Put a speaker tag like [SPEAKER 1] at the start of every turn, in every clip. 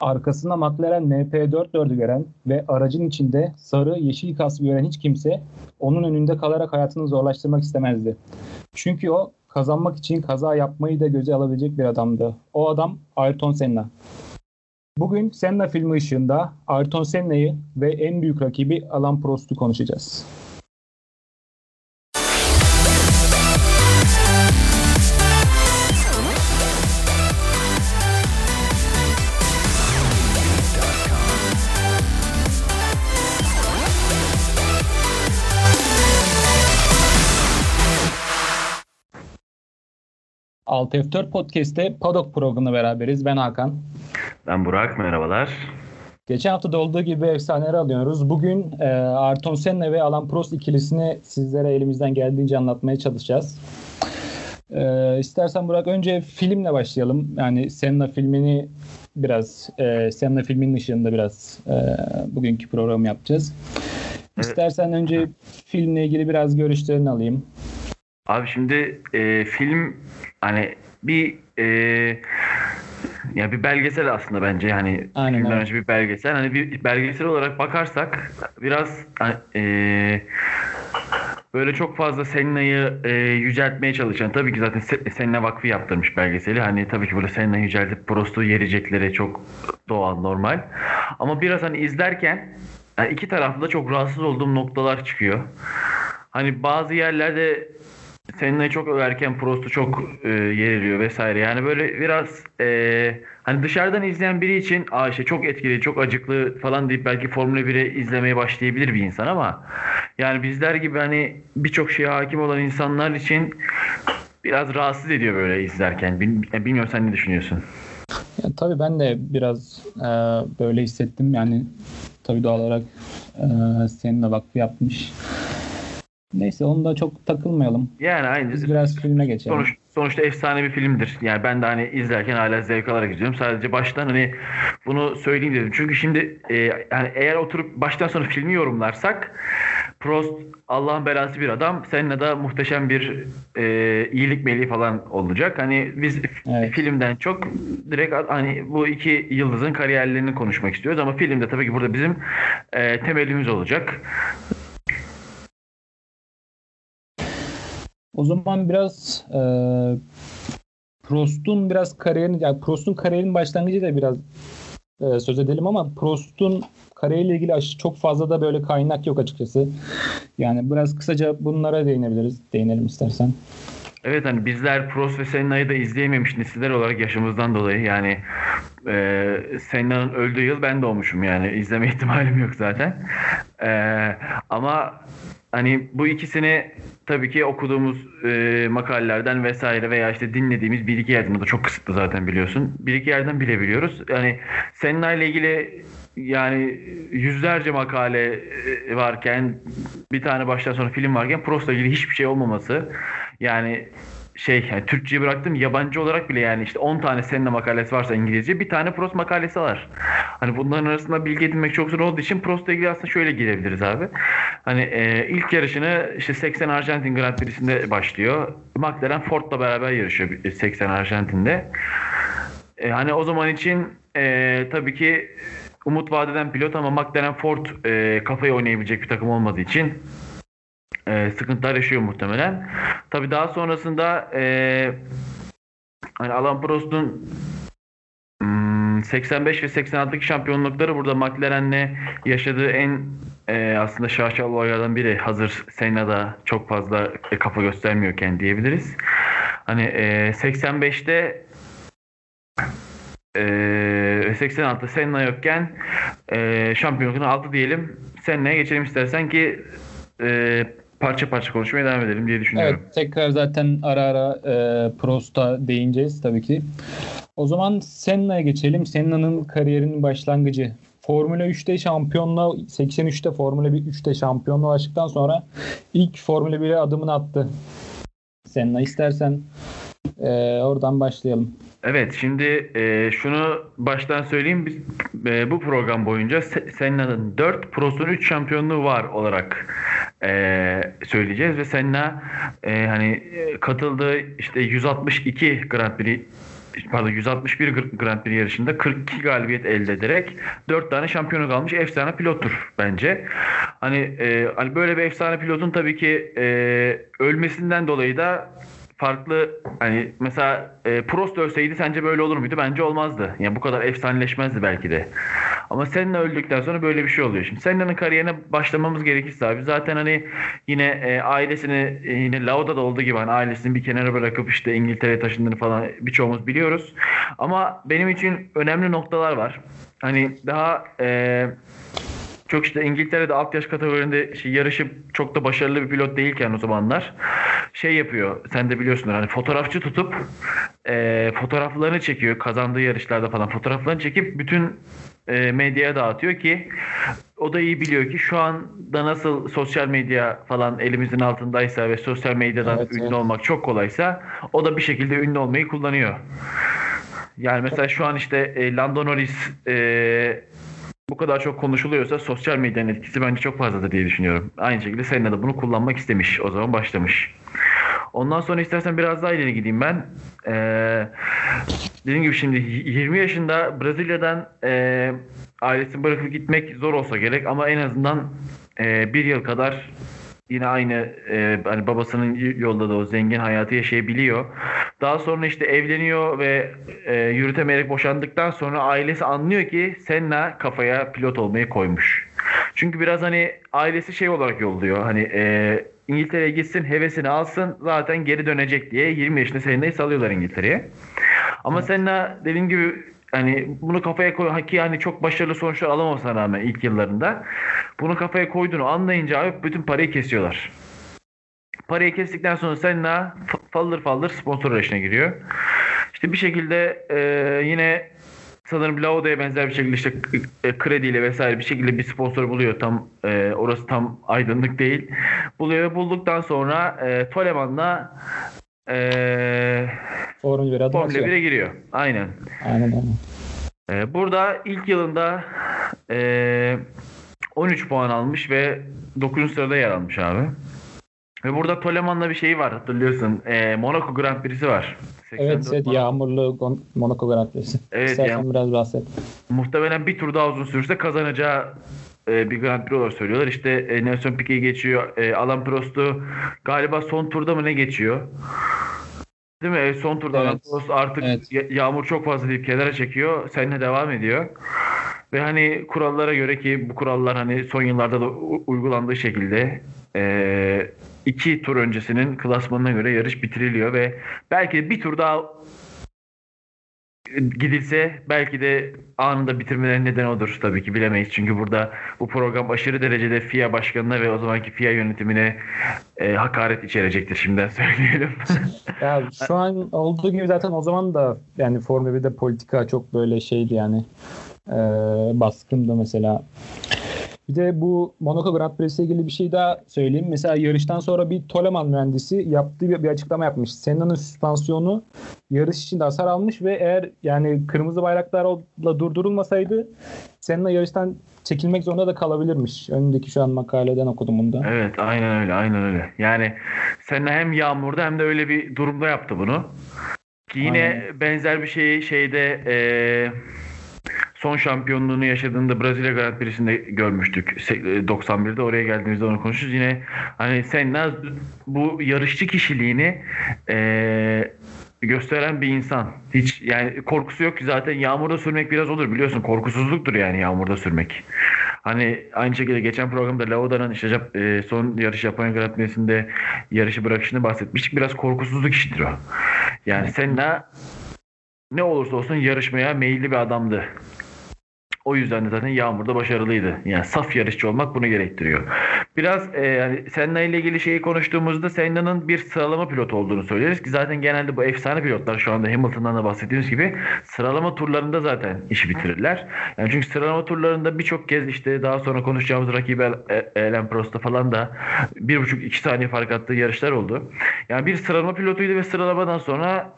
[SPEAKER 1] arkasında McLaren MP4 gören ve aracın içinde sarı yeşil kaskı gören hiç kimse onun önünde kalarak hayatını zorlaştırmak istemezdi. Çünkü o kazanmak için kaza yapmayı da göze alabilecek bir adamdı. O adam Ayrton Senna. Bugün Senna filmi ışığında Ayrton Senna'yı ve en büyük rakibi Alan Prost'u konuşacağız. Alt F4 Podcast'te Paddock programına beraberiz. Ben Hakan.
[SPEAKER 2] Ben Burak. Merhabalar.
[SPEAKER 1] Geçen hafta da olduğu gibi efsaneleri alıyoruz. Bugün e, Ayrton Senna ve Alan Prost ikilisini sizlere elimizden geldiğince anlatmaya çalışacağız. E, istersen Burak önce filmle başlayalım. Yani Senna filmini biraz, e, Senna filminin ışığında biraz e, bugünkü programı yapacağız. İstersen önce filmle ilgili biraz görüşlerini alayım.
[SPEAKER 2] Abi şimdi e, film hani bir e, ya bir belgesel aslında bence yani
[SPEAKER 1] Aynen,
[SPEAKER 2] filmden önce bir belgesel. Hani bir belgesel olarak bakarsak biraz e, böyle çok fazla Senna'yı e, yüceltmeye çalışan tabii ki zaten Senna Vakfı yaptırmış belgeseli. Hani tabii ki burada Senna'yı yüceltip Prost'u yerecekleri çok doğal normal. Ama biraz hani izlerken yani iki tarafta da çok rahatsız olduğum noktalar çıkıyor. Hani bazı yerlerde Senna'yı çok överken Prost'u çok e, yeriliyor vesaire. Yani böyle biraz e, hani dışarıdan izleyen biri için Aa işte çok etkili, çok acıklı falan deyip belki Formula 1'i izlemeye başlayabilir bir insan ama yani bizler gibi hani birçok şeye hakim olan insanlar için biraz rahatsız ediyor böyle izlerken. Bilmiyorum sen ne düşünüyorsun?
[SPEAKER 1] Ya, tabii ben de biraz e, böyle hissettim. Yani tabii doğal olarak e, senin vakfı yapmış. Neyse onu da çok takılmayalım.
[SPEAKER 2] Yani aynı.
[SPEAKER 1] Biz biraz filme geçelim.
[SPEAKER 2] Sonuç, sonuçta efsane bir filmdir. Yani ben de hani izlerken hala zevk alarak izliyorum. Sadece baştan hani bunu söyleyeyim dedim. Çünkü şimdi e, yani eğer oturup baştan sona filmi yorumlarsak Prost Allah'ın belası bir adam. Seninle de muhteşem bir e, iyilik meleği falan olacak. Hani biz evet. filmden çok direkt hani bu iki yıldızın kariyerlerini konuşmak istiyoruz ama filmde tabii ki burada bizim e, temelimiz olacak.
[SPEAKER 1] O zaman biraz e, Prost'un biraz kariyerini, yani Prost'un kariyerinin başlangıcı da biraz e, söz edelim ama Prost'un kariyeriyle ilgili çok fazla da böyle kaynak yok açıkçası. Yani biraz kısaca bunlara değinebiliriz. Değinelim istersen.
[SPEAKER 2] Evet hani bizler Prost ve Senna'yı da izleyememiş nesiller olarak yaşımızdan dolayı yani e, Senna'nın öldüğü yıl ben doğmuşum yani izleme ihtimalim yok zaten. E, ama hani bu ikisini tabii ki okuduğumuz e, makalelerden vesaire veya işte dinlediğimiz bir iki yerden da çok kısıtlı zaten biliyorsun. Bir iki yerden bilebiliyoruz. Yani Senna ile ilgili yani yüzlerce makale varken bir tane baştan sonra film varken Prost'la ilgili hiçbir şey olmaması yani şey yani Türkçeyi bıraktım yabancı olarak bile yani işte 10 tane Senna makalesi varsa İngilizce bir tane Prost makalesi var. Hani bunların arasında bilgi edinmek çok zor olduğu için Prost'la ilgili aslında şöyle girebiliriz abi. Hani e, ilk yarışını işte 80 Arjantin Grand Prix'sinde başlıyor. McLaren Ford'la beraber yarışıyor 80 Arjantin'de. E, hani o zaman için e, tabii ki umut vadeden pilot ama McLaren Ford e, kafayı oynayabilecek bir takım olmadığı için e, sıkıntılar yaşıyor muhtemelen. Tabii daha sonrasında e, hani Alan Prost'un 85 ve 86'daki şampiyonlukları burada McLaren'le yaşadığı en e, aslında şaşalı olaylardan biri. Hazır Senna'da çok fazla e, kafa göstermiyorken diyebiliriz. Hani e, 85'te e, 86'da Senna yokken e, şampiyonluğunu aldı diyelim. Senna'ya geçelim istersen ki e, parça parça konuşmaya devam edelim diye düşünüyorum.
[SPEAKER 1] Evet tekrar zaten ara ara e, Prost'a değineceğiz tabii ki. O zaman Senna'ya geçelim. Senna'nın kariyerinin başlangıcı. Formula 3'te şampiyonluğa 83'te Formula 3'te şampiyonluğa ulaştıktan sonra ilk Formula 1'e adımını attı. Senna istersen e, oradan başlayalım.
[SPEAKER 2] Evet şimdi e, şunu baştan söyleyeyim biz e, bu program boyunca Senna'nın 4 Prost'un 3 şampiyonluğu var olarak e, söyleyeceğiz ve Senna e, hani katıldığı işte 162 Grand Prix pardon 161 Grand Prix yarışında 42 galibiyet elde ederek 4 tane şampiyonu kalmış efsane pilottur bence. Hani, e, hani böyle bir efsane pilotun tabii ki e, ölmesinden dolayı da farklı hani mesela e, Prost ölseydi sence böyle olur muydu? Bence olmazdı. Yani bu kadar efsaneleşmezdi belki de. Ama Senna öldükten sonra böyle bir şey oluyor. Şimdi Senna'nın kariyerine başlamamız gerekirse abi zaten hani yine e, ailesini e, yine Lauda'da olduğu gibi hani ailesini bir kenara bırakıp işte İngiltere'ye taşındığını falan birçoğumuz biliyoruz. Ama benim için önemli noktalar var. Hani daha e, çok işte İngiltere'de alt yaş kategorilerinde şey, yarışıp çok da başarılı bir pilot değilken o zamanlar şey yapıyor. Sen de biliyorsun hani fotoğrafçı tutup e, fotoğraflarını çekiyor kazandığı yarışlarda falan fotoğraflarını çekip bütün e, medyaya dağıtıyor ki o da iyi biliyor ki şu anda nasıl sosyal medya falan elimizin altındaysa ve sosyal medyadan evet, ünlü evet. olmak çok kolaysa o da bir şekilde ünlü olmayı kullanıyor. Yani mesela şu an işte e, Lando Norris e, bu kadar çok konuşuluyorsa sosyal medyanın etkisi bence çok fazladır diye düşünüyorum. Aynı şekilde Senna da bunu kullanmak istemiş. O zaman başlamış. Ondan sonra istersen biraz daha ileri gideyim ben. Ee, dediğim gibi şimdi 20 yaşında Brezilya'dan e, ailesini bırakıp gitmek zor olsa gerek ama en azından e, bir yıl kadar yine aynı e, hani babasının yolda da o zengin hayatı yaşayabiliyor. Daha sonra işte evleniyor ve e, yürütemeyerek boşandıktan sonra ailesi anlıyor ki Senna kafaya pilot olmayı koymuş. Çünkü biraz hani ailesi şey olarak yolluyor. Hani e, İngiltere'ye gitsin hevesini alsın zaten geri dönecek diye 20 yaşında Senna'yı salıyorlar İngiltere'ye. Ama evet. Senna dediğim gibi hani bunu kafaya koy ki hani çok başarılı sonuçlar alamamasına rağmen ilk yıllarında bunu kafaya koyduğunu anlayınca abi bütün parayı kesiyorlar. Parayı kestikten sonra Senna faldır faldır sponsor arayışına giriyor. İşte bir şekilde e, yine sanırım Lauda'ya benzer bir şekilde işte e, krediyle vesaire bir şekilde bir sponsor buluyor. Tam e, orası tam aydınlık değil. Buluyor ve bulduktan sonra e, Toleman'la e,
[SPEAKER 1] Formula 1'e
[SPEAKER 2] Formula 1'e giriyor. Aynen.
[SPEAKER 1] Aynen aynen.
[SPEAKER 2] E, burada ilk yılında e, 13 puan almış ve 9. sırada yer almış abi. Ve burada Toleman'la bir şey var hatırlıyorsun. E, Monaco Grand Prix'si var.
[SPEAKER 1] Evet, evet yağmurlu Monaco Grand Prix'si. Evet, İstersen yani, biraz bahset.
[SPEAKER 2] Muhtemelen bir tur daha uzun sürürse kazanacağı e, bir Grand Prix olarak söylüyorlar. İşte e, Nelson Piquet geçiyor. E, Alan Prost'u galiba son turda mı ne geçiyor? Değil mi? E, son turda evet. Alan Prost artık evet. yağmur çok fazla deyip kenara çekiyor. Seninle devam ediyor. Ve hani kurallara göre ki bu kurallar hani son yıllarda da uygulandığı şekilde e, iki tur öncesinin klasmanına göre yarış bitiriliyor ve belki bir tur daha gidilse belki de anında bitirmelerinin neden odur tabii ki bilemeyiz. Çünkü burada bu program aşırı derecede FIA başkanına ve o zamanki FIA yönetimine e, hakaret içerecektir şimdiden söyleyelim.
[SPEAKER 1] ya şu an olduğu gibi zaten o zaman da yani Formula 1'de politika çok böyle şeydi yani e, baskındı mesela. Bir de bu Monaco Grand Prix'le ilgili bir şey daha söyleyeyim. Mesela yarıştan sonra bir Toleman mühendisi yaptığı bir, bir açıklama yapmış. Senna'nın süspansiyonu yarış içinde hasar almış ve eğer yani kırmızı bayraklarla durdurulmasaydı Senna yarıştan çekilmek zorunda da kalabilirmiş. Önündeki şu an makaleden okudum bunu da.
[SPEAKER 2] Evet aynen öyle aynen öyle. Yani Senna hem yağmurda hem de öyle bir durumda yaptı bunu. Ki yine aynen. benzer bir şeyi şeyde eee son şampiyonluğunu yaşadığında Brezilya Grand Prix'sinde görmüştük. 91'de e, oraya geldiğimizde onu konuşuruz. Yine hani Senna bu yarışçı kişiliğini e, gösteren bir insan. Hiç yani korkusu yok ki zaten yağmurda sürmek biraz olur biliyorsun. Korkusuzluktur yani yağmurda sürmek. Hani aynı şekilde geçen programda Lauda'nın işte e, son yarış Japonya Grand Prix'sinde yarışı bırakışını bahsetmiştik. Biraz korkusuzluk işidir o. Yani Senna ne olursa olsun yarışmaya meyilli bir adamdı. O yüzden de zaten Yağmur'da başarılıydı. Yani saf yarışçı olmak bunu gerektiriyor. Biraz e, yani Senna ile ilgili şeyi konuştuğumuzda Senna'nın bir sıralama pilot olduğunu söyleriz ki zaten genelde bu efsane pilotlar şu anda Hamilton'dan da bahsettiğimiz gibi sıralama turlarında zaten işi bitirirler. Yani çünkü sıralama turlarında birçok kez işte daha sonra konuşacağımız rakibi Ellen Prost'a falan da bir buçuk iki saniye fark attığı yarışlar oldu. Yani bir sıralama pilotuydu ve sıralamadan sonra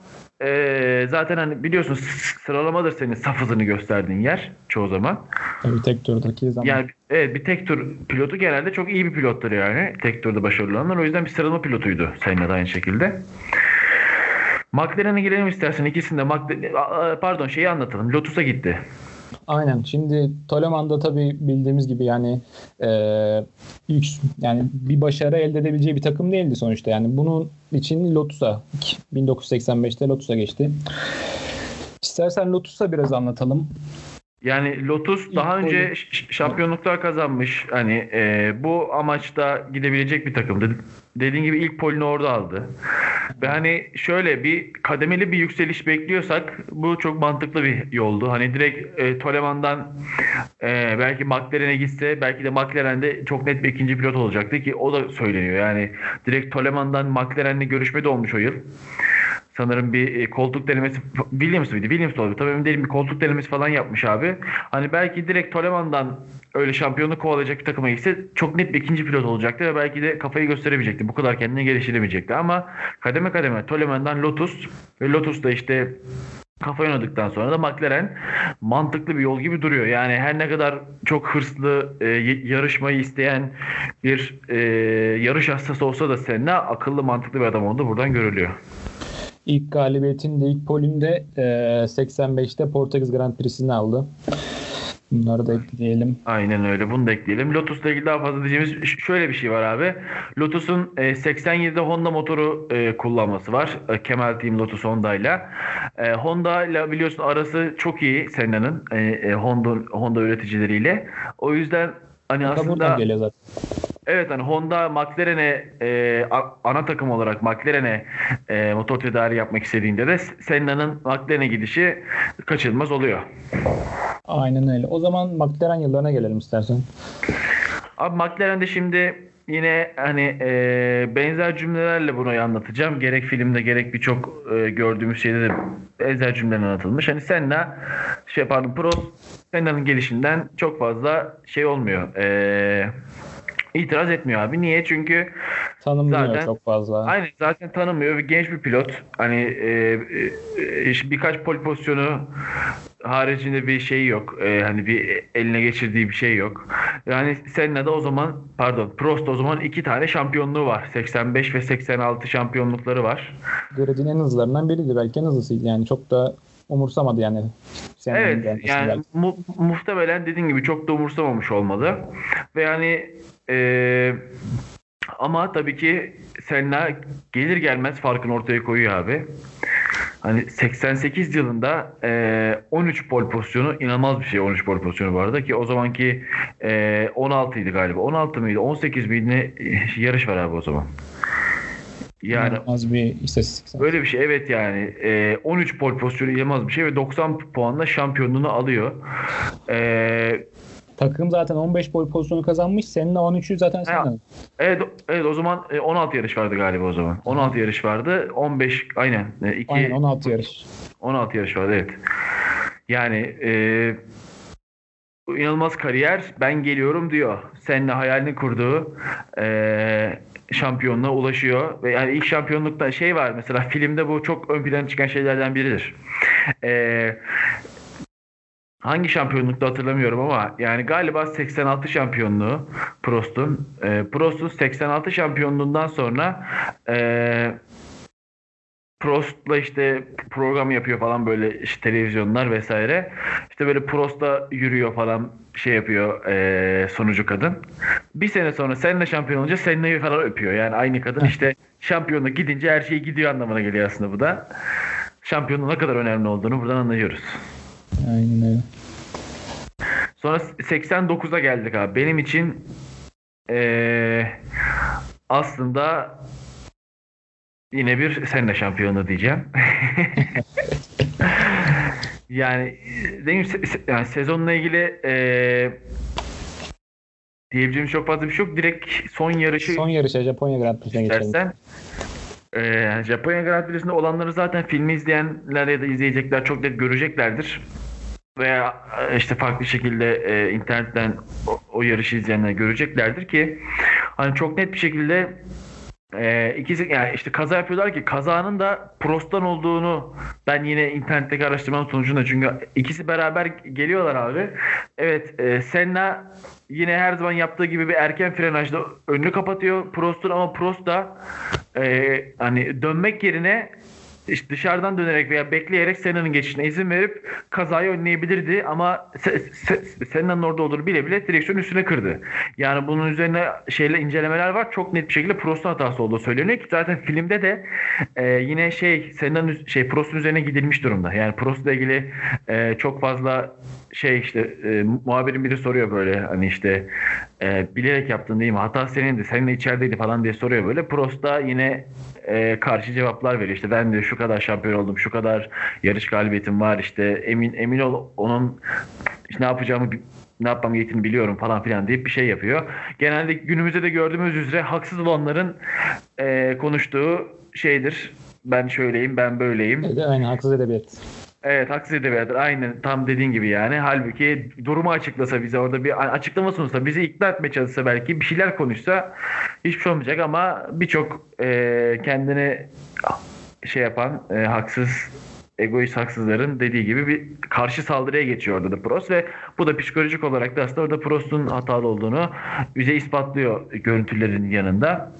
[SPEAKER 2] e, zaten hani biliyorsun sıralamadır senin saf hızını gösterdiğin yer çoğu zaman.
[SPEAKER 1] Tabii tek turdaki zaman.
[SPEAKER 2] Yani evet bir tek tur pilotu genelde çok iyi bir pilottur yani. Tek turda başarılı olanlar. O yüzden bir sıralama pilotuydu Senna da aynı şekilde. McLaren'e girelim istersen ikisinde. McLaren, pardon şeyi anlatalım. Lotus'a gitti.
[SPEAKER 1] Aynen. Şimdi Toleman'da tabii bildiğimiz gibi yani e, yani bir başarı elde edebileceği bir takım değildi sonuçta. Yani bunun için Lotus'a 1985'te Lotus'a geçti. İstersen Lotus'a biraz anlatalım.
[SPEAKER 2] Yani Lotus İlk daha önce oyun. şampiyonluklar kazanmış. Hani e, bu amaçta gidebilecek bir takımdı. Dediğin gibi ilk polini orada aldı. Ve hani şöyle bir kademeli bir yükseliş bekliyorsak bu çok mantıklı bir yoldu. Hani direkt e, Toleman'dan e, belki McLaren'e gitse belki de McLaren'de çok net bir ikinci pilot olacaktı ki o da söyleniyor. Yani direkt Toleman'dan McLaren'le görüşme de olmuş o yıl sanırım bir e, koltuk denemesi Williams mıydı? Williams oldu. Tabii emin değilim bir koltuk denemesi falan yapmış abi. Hani belki direkt Toleman'dan öyle şampiyonluk kovalayacak bir takıma gitse çok net bir ikinci pilot olacaktı ve belki de kafayı gösteremeyecekti. Bu kadar kendine geliştiremeyecekti ama kademe kademe Toleman'dan Lotus ve Lotus da işte kafa oynadıktan sonra da McLaren mantıklı bir yol gibi duruyor. Yani her ne kadar çok hırslı e, yarışmayı isteyen bir e, yarış hastası olsa da Senna akıllı mantıklı bir adam oldu. Buradan görülüyor.
[SPEAKER 1] İlk galibiyetini de ilk polünde e, 85'te Portekiz Grand Prix'sini aldı. Bunları da ekleyelim.
[SPEAKER 2] Aynen öyle. Bunu da ekleyelim. Lotus'la ilgili daha fazla diyeceğimiz şöyle bir şey var abi. Lotus'un e, 87'de Honda motoru e, kullanması var. E, Kemal Team Lotus Honda ile. E, Honda ile biliyorsun arası çok iyi Senna'nın e, e, Honda Honda üreticileriyle. O yüzden hani Honda aslında geliyor zaten. Evet hani Honda McLaren'e e, ana takım olarak McLaren'e e, motor tedariği yapmak istediğinde de Senna'nın McLaren'e gidişi kaçınılmaz oluyor.
[SPEAKER 1] Aynen öyle. O zaman McLaren yıllarına gelelim istersen.
[SPEAKER 2] Abi McLaren'de şimdi yine hani e, benzer cümlelerle bunu anlatacağım. Gerek filmde gerek birçok e, gördüğümüz şeyde de benzer cümleler anlatılmış. Hani Senna şey pardon Prost Senna'nın gelişinden çok fazla şey olmuyor. Eee İtiraz etmiyor abi. Niye? Çünkü
[SPEAKER 1] tanımıyor zaten, çok fazla.
[SPEAKER 2] Aynen zaten tanımıyor ve genç bir pilot. Hani e, e, birkaç pol pozisyonu haricinde bir şey yok. E, hani bir eline geçirdiği bir şey yok. Yani Senna da o zaman pardon Prost o zaman iki tane şampiyonluğu var. 85 ve 86 şampiyonlukları var.
[SPEAKER 1] Grad'in en hızlarından biriydi. Belki en hızlısıydı. Yani çok da umursamadı yani.
[SPEAKER 2] evet yani mu- muhtemelen dediğin gibi çok da umursamamış olmalı. Ve yani ee, ama tabii ki Senna gelir gelmez farkını ortaya koyuyor abi. Hani 88 yılında e, 13 pol pozisyonu inanılmaz bir şey 13 pol pozisyonu bu arada ki o zamanki e, 16 idi galiba. 16 mıydı 18 miydi ne yarış var abi o zaman.
[SPEAKER 1] Yani az bir istatistik.
[SPEAKER 2] Böyle bir şey evet yani. E, 13 pol pozisyonu inanılmaz bir şey ve 90 puanla şampiyonluğunu alıyor.
[SPEAKER 1] E, Takım zaten 15 boy pozisyonu kazanmış. Seninle 13'ü zaten
[SPEAKER 2] sen Evet, evet o zaman 16 e, yarış vardı galiba o zaman. 16 yarış vardı. 15 aynen.
[SPEAKER 1] 2, aynen 16 yarış.
[SPEAKER 2] 16 yarış vardı evet. Yani e, inanılmaz kariyer. Ben geliyorum diyor. Seninle hayalini kurduğu e, şampiyonluğa ulaşıyor. Ve yani ilk şampiyonlukta şey var mesela filmde bu çok ön plana çıkan şeylerden biridir. Eee hangi şampiyonlukta hatırlamıyorum ama yani galiba 86 şampiyonluğu Prost'un. E, Prost'un 86 şampiyonluğundan sonra e, Prost'la işte program yapıyor falan böyle işte televizyonlar vesaire. İşte böyle Prost'la yürüyor falan şey yapıyor e, sonucu kadın. Bir sene sonra seninle şampiyon olunca seninle falan öpüyor. Yani aynı kadın işte şampiyonluk gidince her şey gidiyor anlamına geliyor aslında bu da. Şampiyonluğun ne kadar önemli olduğunu buradan anlıyoruz.
[SPEAKER 1] Aynen öyle.
[SPEAKER 2] Sonra 89'a geldik abi. Benim için ee, aslında yine bir senle şampiyonu diyeceğim. yani benim yani sezonla ilgili ee, diyebileceğim çok fazla bir şey yok. Direkt son yarışı
[SPEAKER 1] son yarışa Japonya Grand Prix'ne geçelim.
[SPEAKER 2] Ee, Japonya Grand Prix'sinde olanları zaten filmi izleyenler ya da izleyecekler çok net göreceklerdir veya e, işte farklı şekilde e, internetten o, o yarışı izleyenler göreceklerdir ki hani çok net bir şekilde e, ikisi yani işte kaza yapıyorlar ki kazanın da Prost'tan olduğunu ben yine internetteki araştırmanın sonucunda çünkü ikisi beraber geliyorlar abi. Evet e, Senna yine her zaman yaptığı gibi bir erken frenajda önünü kapatıyor Prost'un ama Prost da e, hani dönmek yerine işte dışarıdan dönerek veya bekleyerek Senna'nın geçişine izin verip kazayı önleyebilirdi ama Senna'nın orada olduğunu bile bile direksiyon üstüne kırdı. Yani bunun üzerine şeyle incelemeler var. Çok net bir şekilde Prost'un hatası olduğu söyleniyor ki zaten filmde de e, yine şey Senna'nın şey Prost'un üzerine gidilmiş durumda. Yani Prost'la ilgili e, çok fazla şey işte e, muhabirin biri soruyor böyle hani işte e, bilerek yaptın değil mi? Hata senindi. Seninle içerideydi falan diye soruyor böyle. Prost da yine e, karşı cevaplar veriyor. İşte ben de şu kadar şampiyon oldum. Şu kadar yarış galibiyetim var. İşte emin emin ol onun işte ne yapacağımı ne yapmam gerektiğini biliyorum falan filan deyip bir şey yapıyor. Genelde günümüzde de gördüğümüz üzere haksız olanların e, konuştuğu şeydir. Ben şöyleyim, ben böyleyim.
[SPEAKER 1] Evet, aynen haksız edebiyat.
[SPEAKER 2] Evet haksız edebilir. Aynen tam dediğin gibi yani. Halbuki durumu açıklasa bize orada bir açıklama sunsa bizi ikna etmeye çalışsa belki bir şeyler konuşsa hiçbir şey olmayacak ama birçok e, kendini şey yapan e, haksız egoist haksızların dediği gibi bir karşı saldırıya geçiyor orada da Prost ve bu da psikolojik olarak da aslında orada Prost'un hatalı olduğunu bize ispatlıyor görüntülerin yanında.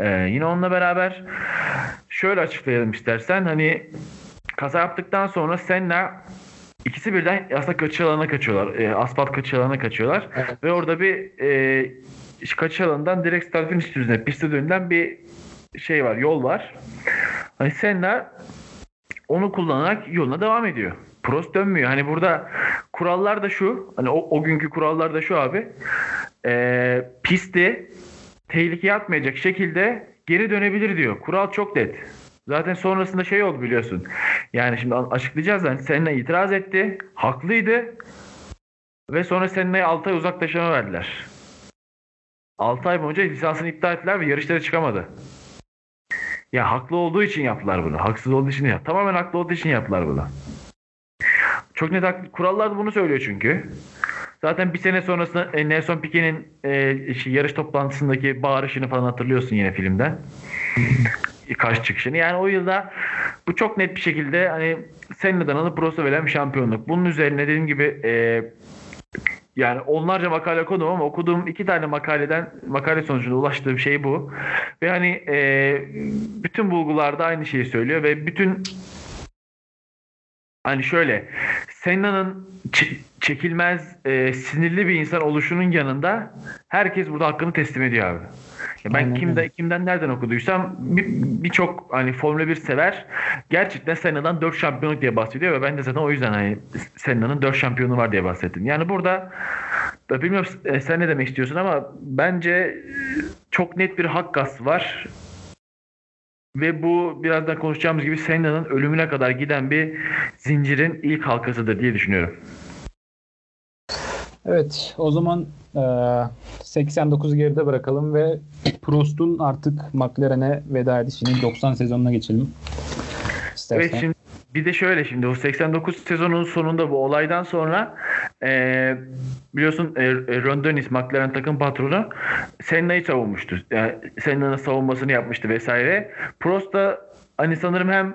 [SPEAKER 2] Ee, yine onunla beraber şöyle açıklayalım istersen hani kaza yaptıktan sonra Senna ikisi birden aslında kaçış alanına kaçıyorlar. E, asfalt kaçış alanına kaçıyorlar. Evet. Ve orada bir e, kaçış alanından direkt startın üstüne piste dönülen bir şey var, yol var. Hani Senna onu kullanarak yoluna devam ediyor. Prost dönmüyor. Hani burada kurallar da şu. Hani o, o günkü kurallar da şu abi. E, pisti tehlikeye atmayacak şekilde geri dönebilir diyor. Kural çok net. Zaten sonrasında şey oldu biliyorsun. Yani şimdi açıklayacağız. Yani Senna itiraz etti. Haklıydı. Ve sonra Senna'yı 6 ay uzaklaşma verdiler. 6 ay boyunca lisansını iptal ettiler ve yarışlara çıkamadı. Ya haklı olduğu için yaptılar bunu. Haksız olduğu için yap. Tamamen haklı olduğu için yaptılar bunu. Çok net haklı. Kurallar da bunu söylüyor çünkü. Zaten bir sene sonrasında e, Nelson Piquet'in e, şey, yarış toplantısındaki bağırışını falan hatırlıyorsun yine filmden karşı çıkışını. Yani o yılda bu çok net bir şekilde hani Senna'dan alıp Prost'a verilen bir şampiyonluk. Bunun üzerine dediğim gibi e, yani onlarca makale okudum ama okuduğum iki tane makaleden makale sonucunda ulaştığım şey bu. Ve hani e, bütün bulgularda aynı şeyi söylüyor ve bütün hani şöyle Senna'nın çekilmez e, sinirli bir insan oluşunun yanında herkes burada hakkını teslim ediyor abi. Ya ben Aynen. kimde kimden nereden okuduysam birçok bir hani Formula 1 sever gerçekten Senna'dan 4 şampiyonluk diye bahsediyor ve ben de zaten o yüzden hani Senna'nın 4 şampiyonu var diye bahsettim. Yani burada bilmiyorum e, sen ne demek istiyorsun ama bence çok net bir hak gası var. Ve bu birazdan konuşacağımız gibi Senna'nın ölümüne kadar giden bir zincirin ilk halkasıdır diye düşünüyorum.
[SPEAKER 1] Evet o zaman e, 89 geride bırakalım ve Prost'un artık McLaren'e veda edişinin 90 sezonuna geçelim.
[SPEAKER 2] Evet şimdi bir de şöyle şimdi o 89 sezonun sonunda bu olaydan sonra e, biliyorsun e, Ron Dennis McLaren takım patronu Senna'yı savunmuştu. Yani Senna'nın savunmasını yapmıştı vesaire. Prost da hani sanırım hem e,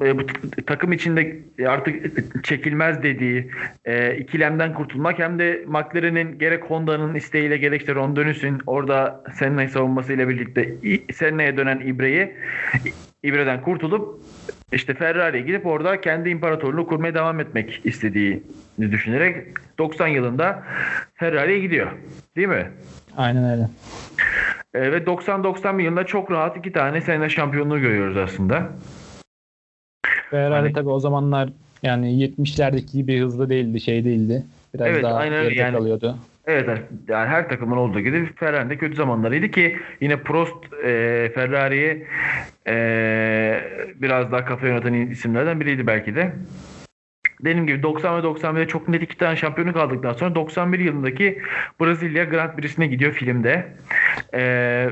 [SPEAKER 2] bu takım içinde artık çekilmez dediği e, ikilemden kurtulmak hem de McLaren'in gerek Honda'nın isteğiyle gerek işte Ron Dennis'in orada Senna'yı savunmasıyla birlikte Senna'ya dönen İbre'yi İbre'den kurtulup işte Ferrari'ye gidip orada kendi imparatorluğunu kurmaya devam etmek istediğini düşünerek 90 yılında Ferrari'ye gidiyor. Değil mi?
[SPEAKER 1] Aynen öyle.
[SPEAKER 2] E, ve 90-91 yılında çok rahat iki tane sene şampiyonluğu görüyoruz aslında.
[SPEAKER 1] Ferrari hani, tabii o zamanlar yani 70'lerdeki gibi hızlı değildi, şey değildi. Biraz evet, daha aynen geride yani, kalıyordu.
[SPEAKER 2] Evet yani her takımın olduğu gibi Ferrari'de kötü zamanlarıydı ki yine Prost e, Ferrari'yi e, biraz daha kafa yöneten isimlerden biriydi belki de. Dediğim gibi 90 ve 91'de çok net iki tane şampiyonluk aldıktan sonra 91 yılındaki Brezilya Grand Prix'sine gidiyor filmde. Ee,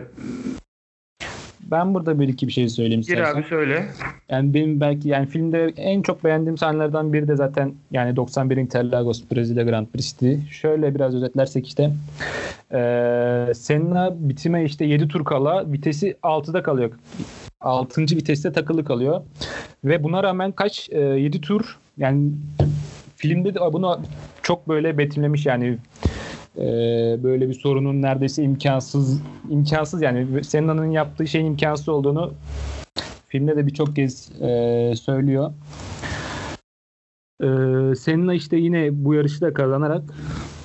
[SPEAKER 1] ben burada bir iki bir şey söyleyeyim
[SPEAKER 2] Gir istersen. abi söyle.
[SPEAKER 1] Yani benim belki yani filmde en çok beğendiğim sahnelerden biri de zaten yani 91 Interlagos Brezilya Grand Prix'ti. Şöyle biraz özetlersek işte e, Senna bitime işte 7 tur kala vitesi 6'da kalıyor. 6. viteste takılı kalıyor. Ve buna rağmen kaç? E, 7 tur yani filmde de bunu çok böyle betimlemiş yani e, böyle bir sorunun neredeyse imkansız imkansız yani Senna'nın yaptığı şeyin imkansız olduğunu Filmde de birçok kez e, söylüyor. E, Senna işte yine bu yarışı da kazanarak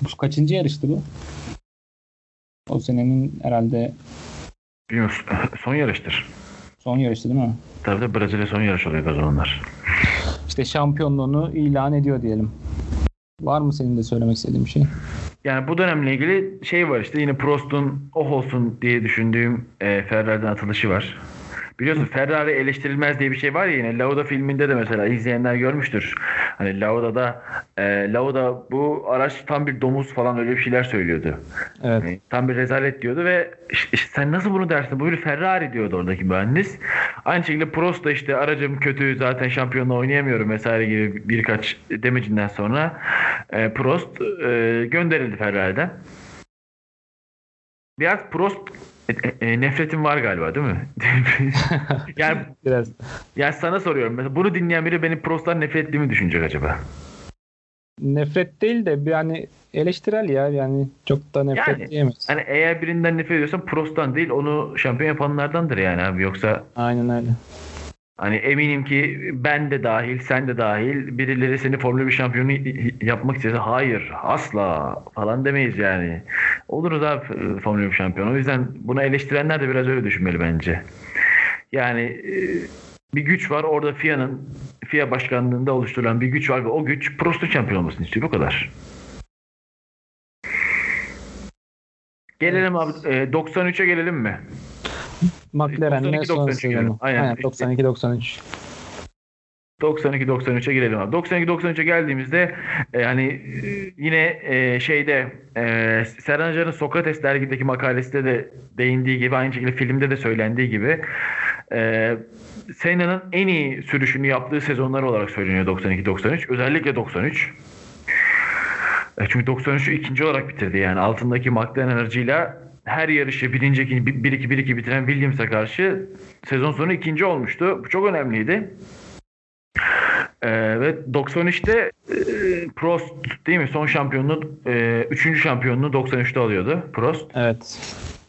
[SPEAKER 1] bu kaçıncı yarıştı bu? O senenin herhalde
[SPEAKER 2] Bilmiyorum. Son yarıştır.
[SPEAKER 1] son yarışı değil mi?
[SPEAKER 2] Tabii de Brezilya son yarış oluyor o zamanlar.
[SPEAKER 1] İşte şampiyonluğunu ilan ediyor diyelim. Var mı senin de söylemek istediğin bir şey?
[SPEAKER 2] Yani bu dönemle ilgili şey var işte yine Prost'un oh olsun diye düşündüğüm e, Ferrari'den atılışı var. Biliyorsun Ferrari eleştirilmez diye bir şey var ya yine Lauda filminde de mesela izleyenler görmüştür. Hani Lauda'da e, Lauda bu araç tam bir domuz falan öyle bir şeyler söylüyordu.
[SPEAKER 1] Evet.
[SPEAKER 2] Yani tam bir rezalet diyordu ve işte, sen nasıl bunu dersin? Bu bir Ferrari diyordu oradaki mühendis. Aynı şekilde Prost da işte aracım kötü zaten şampiyonla oynayamıyorum vesaire gibi birkaç demecinden sonra e, Prost e, gönderildi Ferrari'den. Biraz Prost e, e, nefretim var galiba değil mi? yani
[SPEAKER 1] Biraz.
[SPEAKER 2] yani sana soruyorum. Mesela bunu dinleyen biri benim Prost'tan nefret ettiğimi düşünecek acaba?
[SPEAKER 1] Nefret değil de bir hani eleştirel ya yani çok da nefret
[SPEAKER 2] Yani,
[SPEAKER 1] diyemeyiz.
[SPEAKER 2] Hani eğer birinden nefret ediyorsan Prost'tan değil onu şampiyon yapanlardandır yani abi. Yoksa
[SPEAKER 1] Aynen öyle.
[SPEAKER 2] Hani eminim ki ben de dahil, sen de dahil birileri seni Formula 1 şampiyonu yapmak istese hayır asla falan demeyiz yani. Oluruz abi e, Formula 1 şampiyonu. O yüzden bunu eleştirenler de biraz öyle düşünmeli bence. Yani e, bir güç var orada FIA'nın FIA başkanlığında oluşturulan bir güç var ve o güç Prost'un şampiyon olmasını istiyor. Bu kadar. Gelelim abi. e, 93'e gelelim mi?
[SPEAKER 1] McLaren'le
[SPEAKER 2] 92-93
[SPEAKER 1] son sezonu.
[SPEAKER 2] Aynen.
[SPEAKER 1] Aynen 92-93.
[SPEAKER 2] 92-93'e gelelim abi. 92-93'e geldiğimizde e, yani e, yine e, şeyde e, Serhan Acar'ın Sokrates dergideki makalesinde de değindiği gibi aynı şekilde filmde de söylendiği gibi e, Senna'nın en iyi sürüşünü yaptığı sezonlar olarak söyleniyor 92-93. Özellikle 93. E, çünkü 93'ü ikinci olarak bitirdi yani altındaki McLaren aracıyla her yarışı birinci, ikinci, 1-2-1-2 bitiren Williams'a karşı sezon sonu ikinci olmuştu. Bu çok önemliydi. Ee, ve 93'te e, Prost değil mi? Son şampiyonluğu, e, üçüncü şampiyonluğu 93'te alıyordu Prost.
[SPEAKER 1] Evet.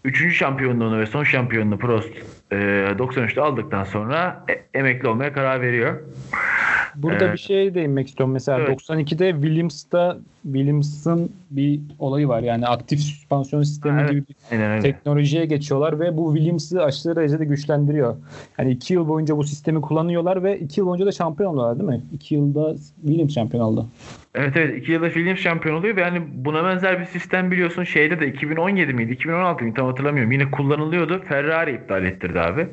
[SPEAKER 2] Üçüncü şampiyonluğunu ve son şampiyonluğu Prost e, 93'te aldıktan sonra e, emekli olmaya karar veriyor.
[SPEAKER 1] Burada
[SPEAKER 2] Ee,
[SPEAKER 1] bir şey değinmek istiyorum. Mesela
[SPEAKER 2] evet.
[SPEAKER 1] 92'de Williams'ta Williams'ın bir olayı var. Yani aktif süspansiyon sistemi
[SPEAKER 2] evet.
[SPEAKER 1] gibi bir
[SPEAKER 2] Aynen öyle.
[SPEAKER 1] teknolojiye geçiyorlar ve bu Williams'ı aşırı derecede güçlendiriyor. Yani iki yıl boyunca bu sistemi kullanıyorlar ve iki yıl boyunca da şampiyon oluyorlar değil mi? İki yılda Williams şampiyon oldu.
[SPEAKER 2] Evet evet iki yılda Williams şampiyon oluyor ve yani buna benzer bir sistem biliyorsun şeyde de 2017 miydi 2016 mıydı tam hatırlamıyorum yine kullanılıyordu Ferrari iptal ettirdi abi.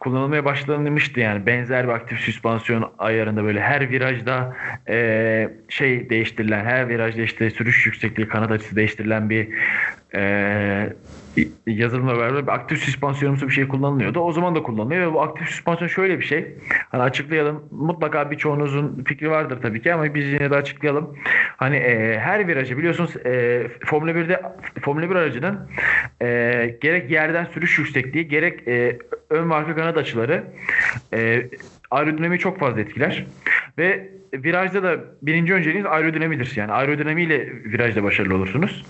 [SPEAKER 2] Kullanılmaya başlanmıştı yani benzer bir aktif süspansiyon ayarında böyle her virajda e, şey değiştirilen her virajda işte sürüş yüksekliği kanat açısı değiştirilen bir e, yazılımla beraber aktif süspansiyonumsu bir şey kullanılıyordu. O zaman da kullanılıyor ve bu aktif süspansiyon şöyle bir şey. Hani açıklayalım. Mutlaka birçoğunuzun fikri vardır tabii ki ama biz yine de açıklayalım. Hani e, her virajı biliyorsunuz e, Formula 1'de Formula 1 aracının e, gerek yerden sürüş yüksekliği gerek e, ön ve arka kanat açıları e, aerodinamiği çok fazla etkiler. Ve virajda da birinci önceliğiniz aerodinamidir. Yani aerodinamiyle virajda başarılı olursunuz.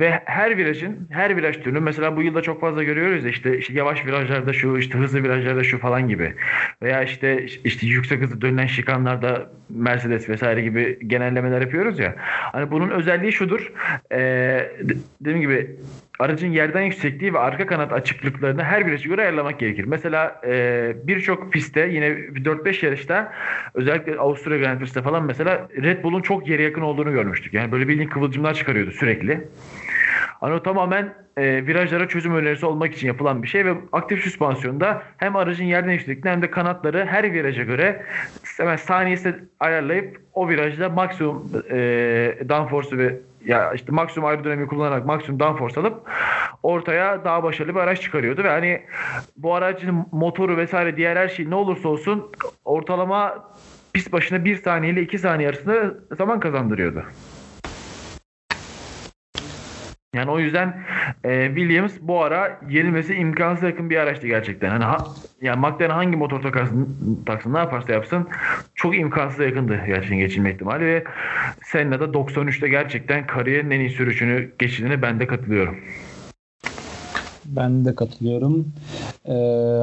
[SPEAKER 2] Ve her virajın, her viraj türünü mesela bu yılda çok fazla görüyoruz ya işte, işte yavaş virajlarda şu, işte hızlı virajlarda şu falan gibi. Veya işte işte yüksek hızlı dönülen şikanlarda Mercedes vesaire gibi genellemeler yapıyoruz ya. Hani bunun özelliği şudur. Ee, dediğim gibi aracın yerden yüksekliği ve arka kanat açıklıklarını her viraja göre ayarlamak gerekir. Mesela e, birçok pistte yine 4-5 yarışta özellikle Avusturya Grand Prix'te falan mesela Red Bull'un çok yere yakın olduğunu görmüştük. Yani böyle bildiğin kıvılcımlar çıkarıyordu sürekli. Hani o tamamen e, virajlara çözüm önerisi olmak için yapılan bir şey ve aktif süspansiyonda hem aracın yerden yüksekliğini hem de kanatları her viraja göre hemen saniyesi ayarlayıp o virajda maksimum e, downforce'u ve ya işte maksimum aerodinamiği kullanarak maksimum downforce alıp ortaya daha başarılı bir araç çıkarıyordu ve hani bu aracın motoru vesaire diğer her şey ne olursa olsun ortalama pist başına 1 saniye ile 2 saniye arasında zaman kazandırıyordu. Yani o yüzden e, Williams bu ara yenilmesi imkansız yakın bir araçtı gerçekten. Hani ha, yani McLaren hangi motor takarsın, taksın ne yaparsa yapsın çok imkansıza yakındı gerçekten geçilme ihtimali ve Senna da 93'te gerçekten kariyerin en iyi sürüşünü geçirdiğine ben de katılıyorum.
[SPEAKER 1] Ben de katılıyorum. Ee,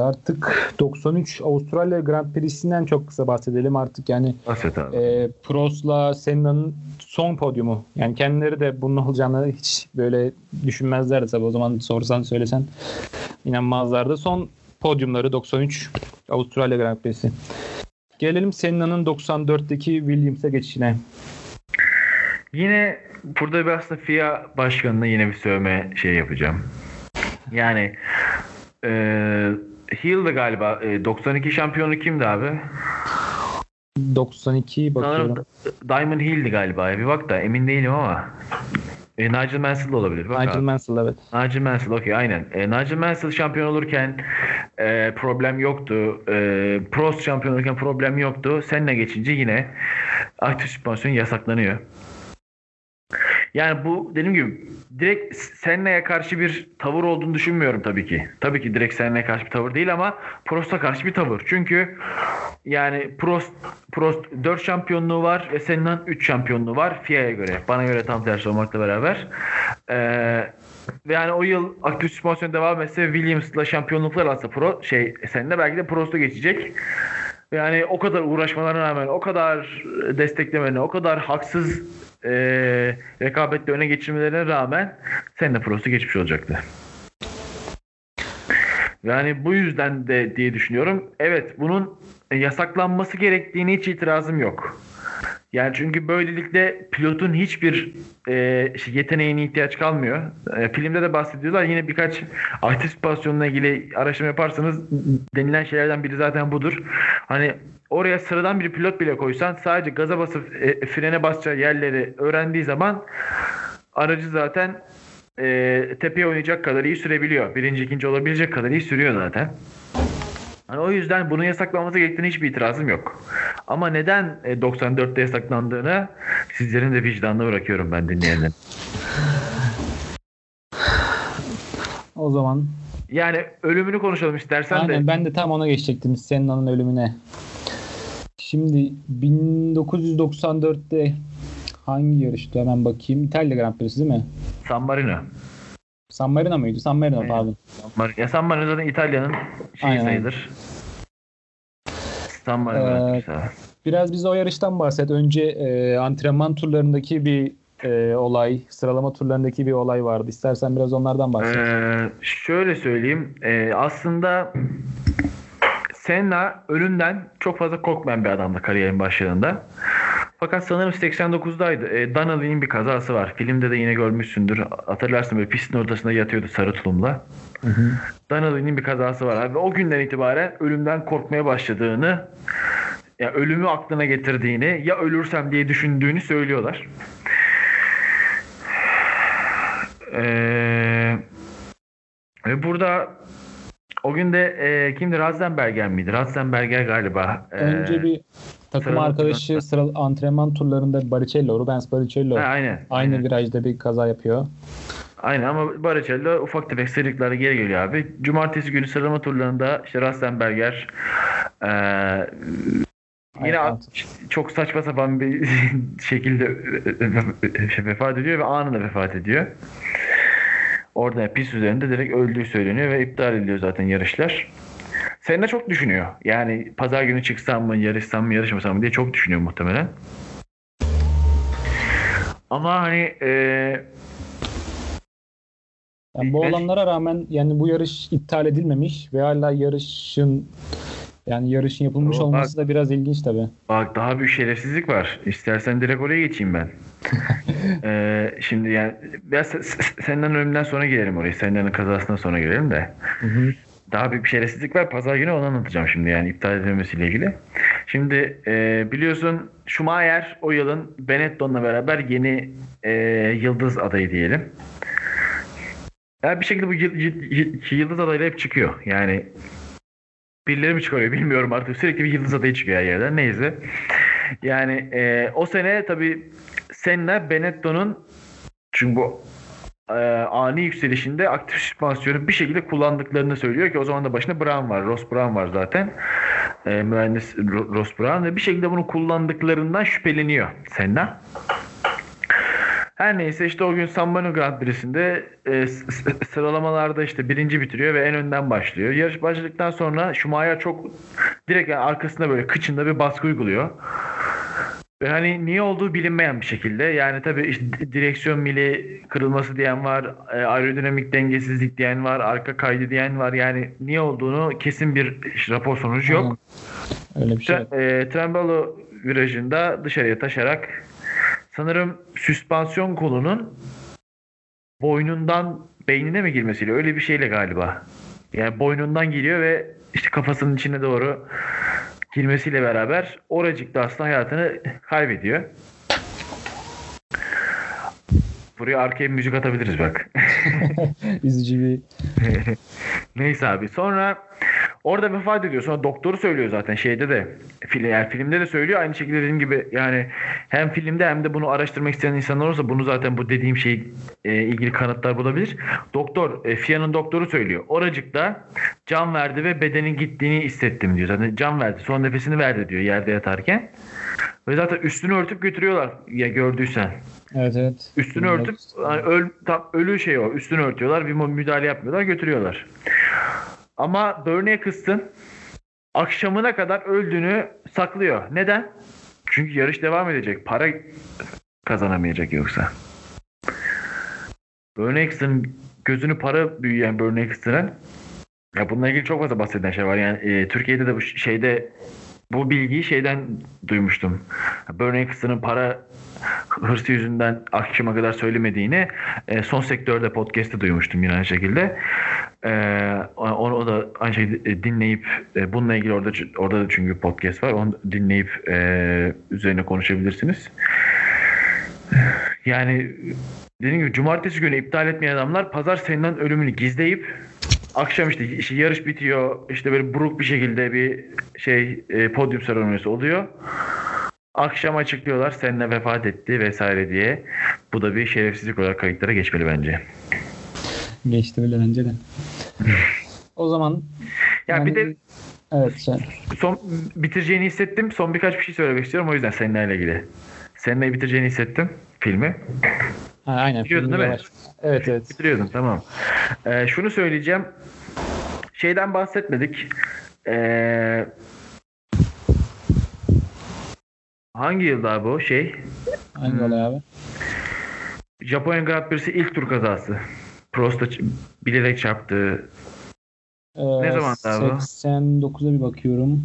[SPEAKER 1] artık 93 Avustralya Grand Prix'sinden çok kısa bahsedelim artık yani.
[SPEAKER 2] Bahset abi.
[SPEAKER 1] E, Prost'la Senna'nın son podyumu. Yani kendileri de bunun olacağını hiç böyle düşünmezlerdi tabii. O zaman sorsan söylesen inanmazlardı. Son podyumları 93 Avustralya Grand Prix'si. Gelelim Senna'nın 94'teki Williams'e geçişine.
[SPEAKER 2] Yine burada bir aslında FIA başkanına yine bir sövme şey yapacağım. Yani e, Hill'di galiba. E, 92 şampiyonu kimdi abi?
[SPEAKER 1] 92 bakıyorum.
[SPEAKER 2] Diamond Hill'di galiba. Bir bak da emin değilim ama. E, Nigel Mansell olabilir. Bak
[SPEAKER 1] Nigel
[SPEAKER 2] abi.
[SPEAKER 1] Mansell evet.
[SPEAKER 2] Nigel Mansell okey aynen. E, Nigel Mansell şampiyon olurken e, problem yoktu. E, Prost şampiyon olurken problem yoktu. Senna geçince yine aktif süspansiyon yasaklanıyor. Yani bu dediğim gibi direkt Senna'ya karşı bir tavır olduğunu düşünmüyorum tabii ki. Tabii ki direkt Senna'ya karşı bir tavır değil ama Prost'a karşı bir tavır. Çünkü yani Prost Prost 4 şampiyonluğu var ve Senna'nın 3 şampiyonluğu var FIA'ya göre. Bana göre tam tersi olmakla beraber. Ee, ve yani o yıl aktif süspansiyon devam etse Williams'la şampiyonluklar alsa Pro şey Senna belki de Prost'a geçecek. Yani o kadar uğraşmalarına rağmen, o kadar desteklemelerine, o kadar haksız e, rekabette öne geçirmelerine rağmen Senna Prost'u geçmiş olacaktı. Yani bu yüzden de diye düşünüyorum. Evet bunun yasaklanması gerektiğine hiç itirazım yok. Yani çünkü böylelikle pilotun hiçbir e, şey, yeteneğine ihtiyaç kalmıyor. E, filmde de bahsediyorlar. Yine birkaç aktif süspansiyonla ilgili araştırma yaparsanız denilen şeylerden biri zaten budur. Hani oraya sıradan bir pilot bile koysan sadece gaza basıp e, frene basacağı yerleri öğrendiği zaman aracı zaten e, tepeye oynayacak kadar iyi sürebiliyor. Birinci, ikinci olabilecek kadar iyi sürüyor zaten. Hani o yüzden bunun yasaklanması gerektiğine hiçbir itirazım yok. Ama neden e, 94'te yasaklandığını sizlerin de vicdanına bırakıyorum ben dinleyenlerin.
[SPEAKER 1] O zaman
[SPEAKER 2] Yani ölümünü konuşalım istersen
[SPEAKER 1] Aynen
[SPEAKER 2] de.
[SPEAKER 1] ben de tam ona geçecektim Senna'nın ölümüne. Şimdi 1994'te hangi yarıştı hemen bakayım. İtalya Grand Prix'si değil mi?
[SPEAKER 2] San Marino.
[SPEAKER 1] San Marino muydu? San Marino
[SPEAKER 2] Aynen.
[SPEAKER 1] pardon.
[SPEAKER 2] San Marino. Ya San Marino zaten İtalya'nın şeyi
[SPEAKER 1] Aynen.
[SPEAKER 2] sayılır. San Marino.
[SPEAKER 1] Ee. Biraz bize o yarıştan bahset. Önce e, antrenman turlarındaki bir e, olay, sıralama turlarındaki bir olay vardı. İstersen biraz onlardan bahset.
[SPEAKER 2] Ee, şöyle söyleyeyim. Ee, aslında Senna ölümden çok fazla korkmayan bir adamdı kariyerin başlarında. Fakat sanırım 89'daydı. Ee, Donnelly'nin bir kazası var. Filmde de yine görmüşsündür. Hatırlarsın böyle pistin ortasında yatıyordu sarı tulumla. Donnelly'nin bir kazası var. Abi o günden itibaren ölümden korkmaya başladığını ya ölümü aklına getirdiğini ya ölürsem diye düşündüğünü söylüyorlar. Ee, ve burada o gün de e, kimdi? Ratzenberger miydi? Ratzenberger galiba. Ee,
[SPEAKER 1] Önce bir takım
[SPEAKER 2] sıralama
[SPEAKER 1] arkadaşı sıra, antrenman turlarında Baricello, Rubens Baricello
[SPEAKER 2] ha, aynen.
[SPEAKER 1] aynı
[SPEAKER 2] aynen.
[SPEAKER 1] virajda bir kaza yapıyor.
[SPEAKER 2] Aynen ama Baricello ufak tefek sıyrıklara geri geliyor abi. Cumartesi günü sıralama turlarında işte Ratzenberger e, yine
[SPEAKER 1] Aynen.
[SPEAKER 2] çok saçma sapan bir şekilde şey, vefat ediyor ve anında vefat ediyor. Orada pist üzerinde direkt öldüğü söyleniyor ve iptal ediliyor zaten yarışlar. Senna çok düşünüyor. Yani pazar günü çıksam mı, yarışsam mı, yarışmasam mı diye çok düşünüyor muhtemelen. Ama hani e,
[SPEAKER 1] Yani bu olanlara rağmen yani bu yarış iptal edilmemiş ve hala yarışın yani yarışın yapılmış
[SPEAKER 2] Ama
[SPEAKER 1] olması da biraz ilginç tabii.
[SPEAKER 2] Bak daha büyük şerefsizlik var. İstersen direkt oraya geçeyim ben. Ee, şimdi yani ben se- se- senden ölümden sonra gelelim oraya. Senden kazasından sonra gelelim de. Daha büyük bir şerefsizlik var. Pazar günü onu anlatacağım şimdi yani iptal edilmesiyle ilgili. Şimdi e, biliyorsun Schumacher o yılın Benetton'la beraber yeni e, yıldız adayı diyelim. Yani bir şekilde bu yı- yı- yı- yıldız adayları hep çıkıyor. Yani birileri mi çıkarıyor bilmiyorum artık. Sürekli bir yıldız adayı çıkıyor her yerden. Neyse. Yani e, o sene tabii Senna Benetton'un çünkü bu e, ani yükselişinde aktif süspansiyonu bir şekilde kullandıklarını söylüyor ki o zaman da başında Brown var. Ross Brown var zaten. E, mühendis Ro- Ross Brown ve bir şekilde bunu kullandıklarından şüpheleniyor Senna. Her neyse işte o gün San Marino Grand Prix'sinde e, sıralamalarda işte birinci bitiriyor ve en önden başlıyor. Yarış başladıktan sonra Schumacher çok direkt yani arkasında böyle kıçında bir baskı uyguluyor. Ve hani niye olduğu bilinmeyen bir şekilde. Yani tabii işte direksiyon mili kırılması diyen var, e, aerodinamik dengesizlik diyen var, arka kaydı diyen var. Yani niye olduğunu kesin bir rapor sonucu yok.
[SPEAKER 1] Öyle bir şey.
[SPEAKER 2] E, Trembalo virajında dışarıya taşarak sanırım süspansiyon kolunun boynundan beynine mi girmesiyle öyle bir şeyle galiba. Yani boynundan giriyor ve işte kafasının içine doğru girmesiyle beraber oracıkta aslında hayatını kaybediyor. Buraya arkaya müzik atabiliriz bak.
[SPEAKER 1] Üzücü bir.
[SPEAKER 2] Neyse abi. Sonra orada vefat ediyor. Sonra doktoru söylüyor zaten şeyde de. Film, yani filmde de söylüyor. Aynı şekilde dediğim gibi yani hem filmde hem de bunu araştırmak isteyen insanlar olursa bunu zaten bu dediğim şey e, ilgili kanıtlar bulabilir. Doktor, e, FIA'nın doktoru söylüyor. Oracıkta can verdi ve bedenin gittiğini hissettim diyor. Zaten can verdi. Son nefesini verdi diyor yerde yatarken. Ve zaten üstünü örtüp götürüyorlar ya gördüysen.
[SPEAKER 1] Evet evet.
[SPEAKER 2] Üstünü örtüp hani öl, tam ölü şey o. Üstünü örtüyorlar. Bir müdahale yapmıyorlar. Götürüyorlar. Ama Bernie Kıstın akşamına kadar öldüğünü saklıyor. Neden? Çünkü yarış devam edecek. Para kazanamayacak yoksa. Bernie Kıstın gözünü para büyüyen Bernie Kıstın'ın ya bununla ilgili çok fazla bahseden şey var. Yani e, Türkiye'de de bu şeyde bu bilgiyi şeyden duymuştum. Bernie Eccleston'ın para hırsı yüzünden akşama kadar söylemediğini e, son sektörde podcast'te duymuştum yine aynı şekilde. E, onu, da aynı şekilde dinleyip e, bununla ilgili orada orada da çünkü podcast var. Onu dinleyip e, üzerine konuşabilirsiniz. Yani dediğim gibi cumartesi günü iptal etmeyen adamlar pazar senin ölümünü gizleyip akşam işte, işte yarış bitiyor. İşte böyle buruk bir şekilde bir şey e, podyum seremonisi oluyor. Akşam açıklıyorlar seninle vefat etti vesaire diye. Bu da bir şerefsizlik olarak kayıtlara geçmeli bence.
[SPEAKER 1] Geçti bile bence de. o zaman
[SPEAKER 2] ya yani, bir de
[SPEAKER 1] evet şey.
[SPEAKER 2] son bitireceğini hissettim. Son birkaç bir şey söylemek istiyorum o yüzden seninle ilgili. Seninle bitireceğini hissettim filmi.
[SPEAKER 1] Ha, aynen.
[SPEAKER 2] Biliyordun değil mi?
[SPEAKER 1] Var. Evet evet.
[SPEAKER 2] Bitiriyordun tamam. Ee, şunu söyleyeceğim. Şeyden bahsetmedik. Ee, hangi yılda bu şey?
[SPEAKER 1] Hangi olay abi?
[SPEAKER 2] Japonya Grand Prix'si ilk tur kazası. Prost'a bilerek çarptı. Ee, ne zaman abi?
[SPEAKER 1] 89'a bir bakıyorum.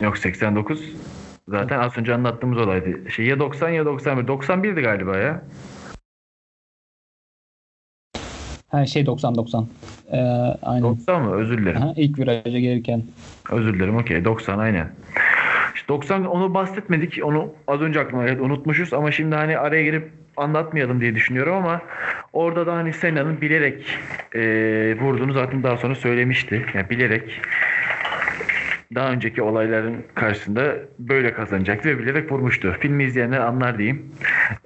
[SPEAKER 2] Yok 89. Zaten az önce anlattığımız olaydı. Şey ya 90 ya 91. 91'di galiba ya.
[SPEAKER 1] Ha şey 90 90. Ee, aynen.
[SPEAKER 2] 90 mı? Özür dilerim.
[SPEAKER 1] Aha, ilk viraja gelirken.
[SPEAKER 2] Özür dilerim. Okey. 90 aynen. İşte 90 onu bahsetmedik. Onu az önce aklıma geldi. Unutmuşuz ama şimdi hani araya girip anlatmayalım diye düşünüyorum ama orada da hani Senna'nın bilerek e, vurduğunu zaten daha sonra söylemişti. Yani bilerek daha önceki olayların karşısında böyle kazanacaktı ve bilerek vurmuştu. Filmi izleyenler anlar diyeyim.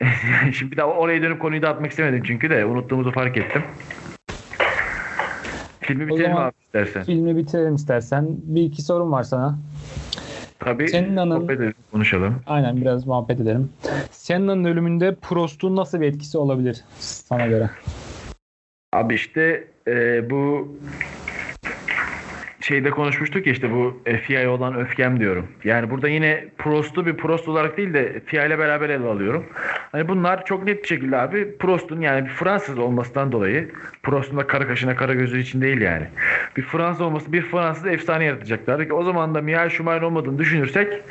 [SPEAKER 2] Şimdi bir daha oraya dönüp konuyu da atmak istemedim çünkü de unuttuğumuzu fark ettim. Filmi bitirelim abi istersen.
[SPEAKER 1] Filmi bitirelim istersen. Bir iki sorum var sana.
[SPEAKER 2] Tabii Senna'nın, sohbet edelim, konuşalım.
[SPEAKER 1] Aynen biraz muhabbet edelim. Senna'nın ölümünde Prost'un nasıl bir etkisi olabilir sana göre?
[SPEAKER 2] Abi işte e, bu şeyde konuşmuştuk ya işte bu FIA'ya olan öfkem diyorum. Yani burada yine Prost'u bir Prost olarak değil de FIA ile beraber ele alıyorum. Hani bunlar çok net bir şekilde abi Prost'un yani bir Fransız olmasından dolayı Prost'un da kara kaşına kara gözü için değil yani. Bir Fransız olması bir Fransız efsane yaratacaklar. O zaman da Michael Schumacher olmadığını düşünürsek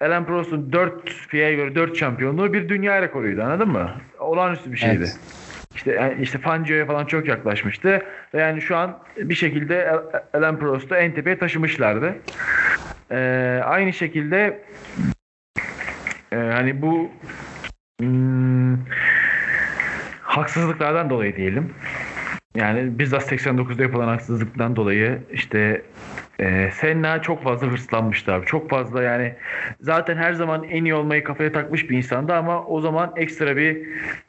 [SPEAKER 2] Alain Prost'un 4 FIA'ya göre 4 şampiyonluğu bir dünya rekoruydu anladın mı? Olağanüstü bir şeydi. Evet. İşte yani işte Fangio'ya falan çok yaklaşmıştı. Ve yani şu an bir şekilde Alain Prost'u en tepeye taşımışlardı. Ee, aynı şekilde e, hani bu hmm, haksızlıklardan dolayı diyelim. Yani bizzat 89'da yapılan haksızlıktan dolayı işte e, Senna çok fazla hırslanmıştı abi. Çok fazla yani zaten her zaman en iyi olmayı kafaya takmış bir insandı ama o zaman ekstra bir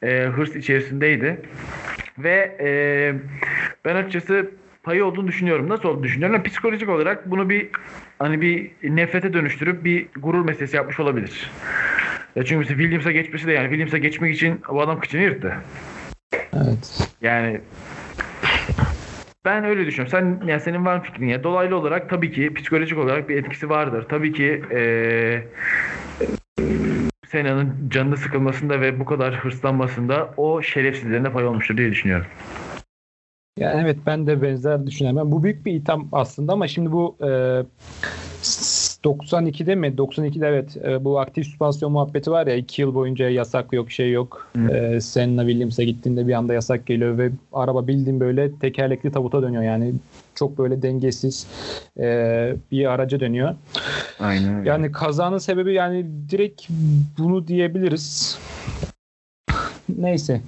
[SPEAKER 2] e, hırs içerisindeydi. Ve e, ben açıkçası payı olduğunu düşünüyorum. Nasıl olduğunu düşünüyorum? Yani psikolojik olarak bunu bir hani bir nefrete dönüştürüp bir gurur meselesi yapmış olabilir. Ya çünkü mesela Williams'a geçmesi de yani Williams'a geçmek için bu adam kıçını yırttı.
[SPEAKER 1] Evet.
[SPEAKER 2] Yani ben öyle düşünüyorum. Sen yani senin var mı fikrin ya? Dolaylı olarak tabii ki psikolojik olarak bir etkisi vardır. Tabii ki eee Sena'nın canını sıkılmasında ve bu kadar hırslanmasında o şerefsizlerine pay olmuştur diye düşünüyorum.
[SPEAKER 1] Yani evet ben de benzer düşünüyorum. Bu büyük bir itham aslında ama şimdi bu e, 92'de mi? 92'de evet e, bu aktif süspansiyon muhabbeti var ya 2 yıl boyunca yasak yok şey yok. E, Senna Williams'a gittiğinde bir anda yasak geliyor ve araba bildiğin böyle tekerlekli tabuta dönüyor yani çok böyle dengesiz e, bir araca dönüyor.
[SPEAKER 2] Aynen öyle.
[SPEAKER 1] Yani kazanın sebebi yani direkt bunu diyebiliriz. Neyse.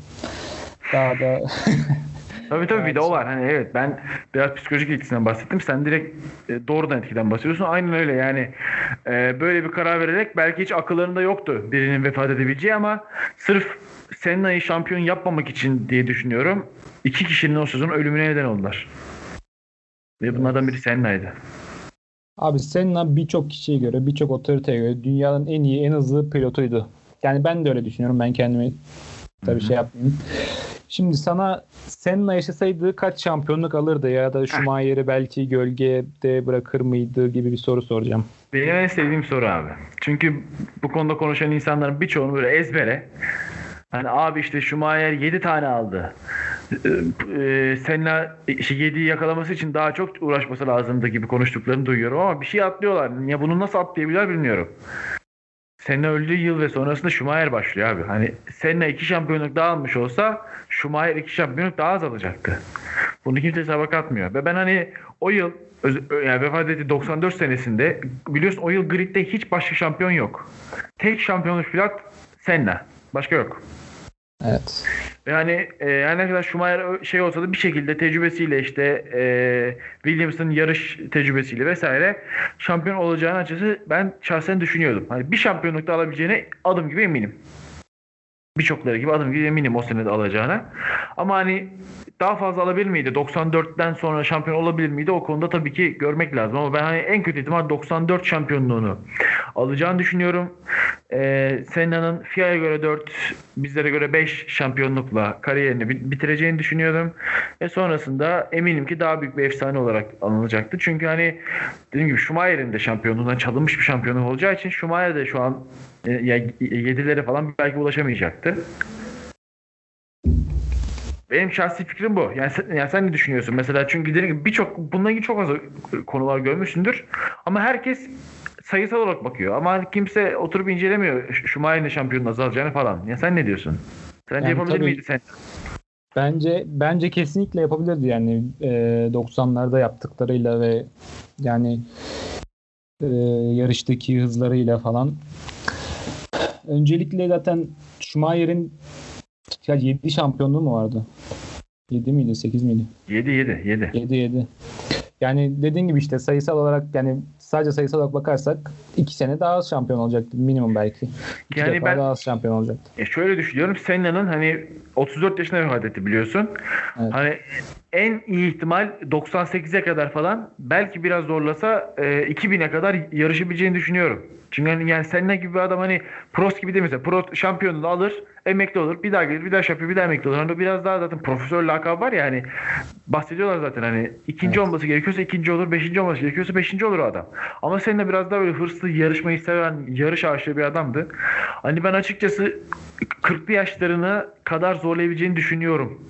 [SPEAKER 1] Daha da
[SPEAKER 2] Tabii tabii bir de o var. Hani evet ben biraz psikolojik etkisinden bahsettim. Sen direkt e, doğrudan etkiden bahsediyorsun. Aynen öyle yani e, böyle bir karar vererek belki hiç akıllarında yoktu birinin vefat edebileceği ama sırf Senna'yı şampiyon yapmamak için diye düşünüyorum. İki kişinin o sezon ölümüne neden oldular. Ve bunlardan biri Senna'ydı.
[SPEAKER 1] Abi Senna birçok kişiye göre, birçok otoriteye göre dünyanın en iyi, en hızlı pilotuydu. Yani ben de öyle düşünüyorum. Ben kendimi tabii şey yapmayayım. Şimdi sana Senna yaşasaydı kaç şampiyonluk alırdı ya da Schumacher'i belki gölgede bırakır mıydı gibi bir soru soracağım.
[SPEAKER 2] Benim en sevdiğim soru abi. Çünkü bu konuda konuşan insanların birçoğunu böyle ezbere Hani abi işte Schumacher 7 tane aldı. Ee, Senna işte 7'yi yakalaması için daha çok uğraşması lazımdı gibi konuştuklarını duyuyorum ama bir şey atlıyorlar. Ya bunu nasıl atlayabilirler bilmiyorum. Senna öldüğü yıl ve sonrasında Schumacher başlıyor abi. Hani Senna 2 şampiyonluk daha almış olsa Schumacher 2 şampiyonluk daha az alacaktı. Bunu kimse hesaba katmıyor. Ve ben hani o yıl yani vefat ettiği 94 senesinde biliyorsun o yıl gridde hiç başka şampiyon yok. Tek şampiyonluk pilot Senna. Başka yok.
[SPEAKER 1] Evet.
[SPEAKER 2] Yani e, her ne kadar Schumacher şey olsa da bir şekilde tecrübesiyle işte e, Williams'ın yarış tecrübesiyle vesaire şampiyon olacağını açıkçası ben şahsen düşünüyordum. Hani bir şampiyonlukta alabileceğine adım gibi eminim. Birçokları gibi adım gibi eminim o sene de alacağına. Ama hani daha fazla alabilir miydi? 94'ten sonra şampiyon olabilir miydi? O konuda tabii ki görmek lazım. Ama ben hani en kötü ihtimal 94 şampiyonluğunu alacağını düşünüyorum. Ee, Senna'nın FIA'ya göre 4, bizlere göre 5 şampiyonlukla kariyerini bitireceğini düşünüyordum. Ve sonrasında eminim ki daha büyük bir efsane olarak anılacaktı. Çünkü hani dediğim gibi Schumacher'in de şampiyonluğundan çalınmış bir şampiyonluk olacağı için Schumacher de şu an e, ya yedilere falan belki ulaşamayacaktı. Benim şahsi fikrim bu. Yani sen, yani sen ne düşünüyorsun? Mesela çünkü dediğim gibi birçok bununla ilgili çok az konular görmüşsündür. Ama herkes sayısal olarak bakıyor. Ama kimse oturup incelemiyor Schumacher'in şampiyonun azalacağını falan. Ya sen ne diyorsun? Sence yani yapabilir miydi sen?
[SPEAKER 1] Bence bence kesinlikle yapabilirdi yani e, 90'larda yaptıklarıyla ve yani e, yarıştaki hızlarıyla falan. Öncelikle zaten Schumacher'in 7 şampiyonluğu mu vardı? 7 miydi 8 miydi?
[SPEAKER 2] 7 7 7.
[SPEAKER 1] 7 7. Yani dediğin gibi işte sayısal olarak yani sadece sayısal olarak bakarsak iki sene daha az şampiyon olacaktı minimum belki. İki yani ben daha az şampiyon olacaktı.
[SPEAKER 2] E şöyle düşünüyorum. Senna'nın hani 34 yaşına vefat etti biliyorsun. Evet. Hani en iyi ihtimal 98'e kadar falan belki biraz zorlasa e, 2000'e kadar yarışabileceğini düşünüyorum. Çünkü yani, yani Senna gibi bir adam hani Prost gibi değil mesela. Prost şampiyonu da alır, emekli olur, bir daha gelir, bir daha şampiyon, bir daha emekli olur. Hani biraz daha zaten profesör lakabı var ya hani bahsediyorlar zaten hani ikinci evet. olması gerekiyorsa ikinci olur, beşinci olması gerekiyorsa beşinci olur o adam. Ama Senna biraz daha böyle hırslı, yarışmayı seven, yarış aşığı bir adamdı. Hani ben açıkçası 40'lı yaşlarını kadar zorlayabileceğini düşünüyorum.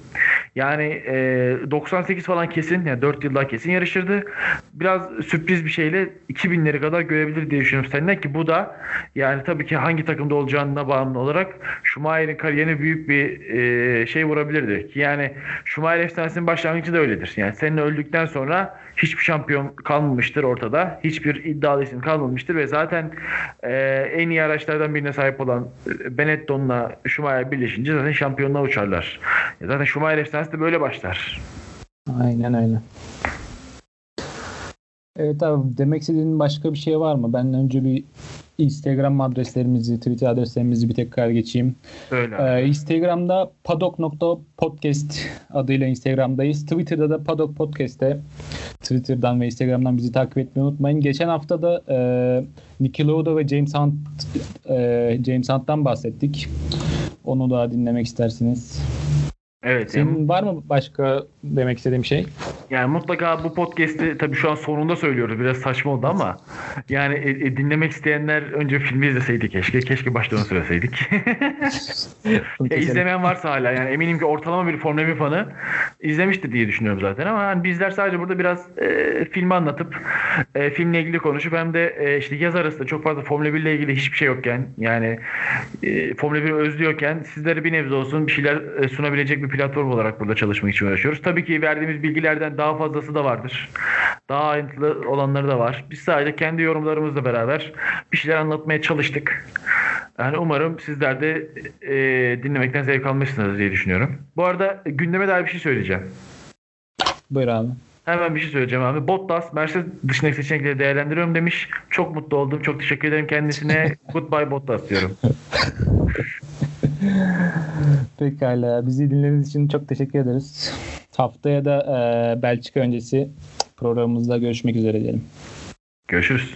[SPEAKER 2] Yani e, 98 falan kesin yani 4 yıl kesin yarışırdı. Biraz sürpriz bir şeyle 2000'leri kadar görebilir diye düşünüyorum senden ki bu da yani tabii ki hangi takımda olacağına bağımlı olarak Schumacher'in kariyerine büyük bir e, şey vurabilirdi. Ki yani Schumacher efsanesinin başlangıcı da öyledir. Yani senin öldükten sonra hiçbir şampiyon kalmamıştır ortada. Hiçbir iddialı isim kalmamıştır ve zaten e, en iyi araçlardan birine sahip olan Benetton'la Schumacher birleşince zaten şampiyonluğa uçarlar. Zaten Schumacher efsanesi de böyle başlar.
[SPEAKER 1] Aynen öyle. Evet abi demek istediğin başka bir şey var mı? Ben önce bir Instagram adreslerimizi, Twitter adreslerimizi bir tekrar geçeyim.
[SPEAKER 2] Öyle.
[SPEAKER 1] Ee, Instagram'da padok.podcast adıyla Instagram'dayız. Twitter'da da padok podcast'te Twitter'dan ve Instagram'dan bizi takip etmeyi unutmayın. Geçen hafta da e, Niki Lauda ve James Hunt e, James Hunt'tan bahsettik. Onu da dinlemek istersiniz.
[SPEAKER 2] Evet.
[SPEAKER 1] Senin
[SPEAKER 2] yani,
[SPEAKER 1] var mı başka demek istediğim şey?
[SPEAKER 2] Yani mutlaka bu podcast'i tabii şu an sonunda söylüyoruz. Biraz saçma oldu ama yani e, e, dinlemek isteyenler önce filmi izleseydi keşke. Keşke baştan söyleseydik.
[SPEAKER 1] Keselim.
[SPEAKER 2] izlemeyen varsa hala yani eminim ki ortalama bir Formula 1 fanı izlemiştir diye düşünüyorum zaten ama yani bizler sadece burada biraz e, filmi anlatıp e, filmle ilgili konuşup hem de e, işte yaz arasında çok fazla Formula 1 ile ilgili hiçbir şey yokken yani e, Formula 1'i özlüyorken sizlere bir nebze olsun bir şeyler e, sunabilecek bir platform olarak burada çalışmak için uğraşıyoruz. Tabii ki verdiğimiz bilgilerden daha fazlası da vardır. Daha ayrıntılı olanları da var. Biz sadece kendi yorumlarımızla beraber bir şeyler anlatmaya çalıştık. Yani umarım sizler de e, dinlemekten zevk almışsınız diye düşünüyorum. Bu arada gündeme dair bir şey söyleyeceğim.
[SPEAKER 1] Buyur abi.
[SPEAKER 2] Hemen bir şey söyleyeceğim abi. Bottas Mercedes dışındaki seçenekleri değerlendiriyorum demiş. Çok mutlu oldum. Çok teşekkür ederim kendisine. Goodbye Bottas diyorum.
[SPEAKER 1] Pekala. Bizi dinlediğiniz için çok teşekkür ederiz. Haftaya da e, Belçika öncesi programımızda görüşmek üzere diyelim.
[SPEAKER 2] Görüşürüz.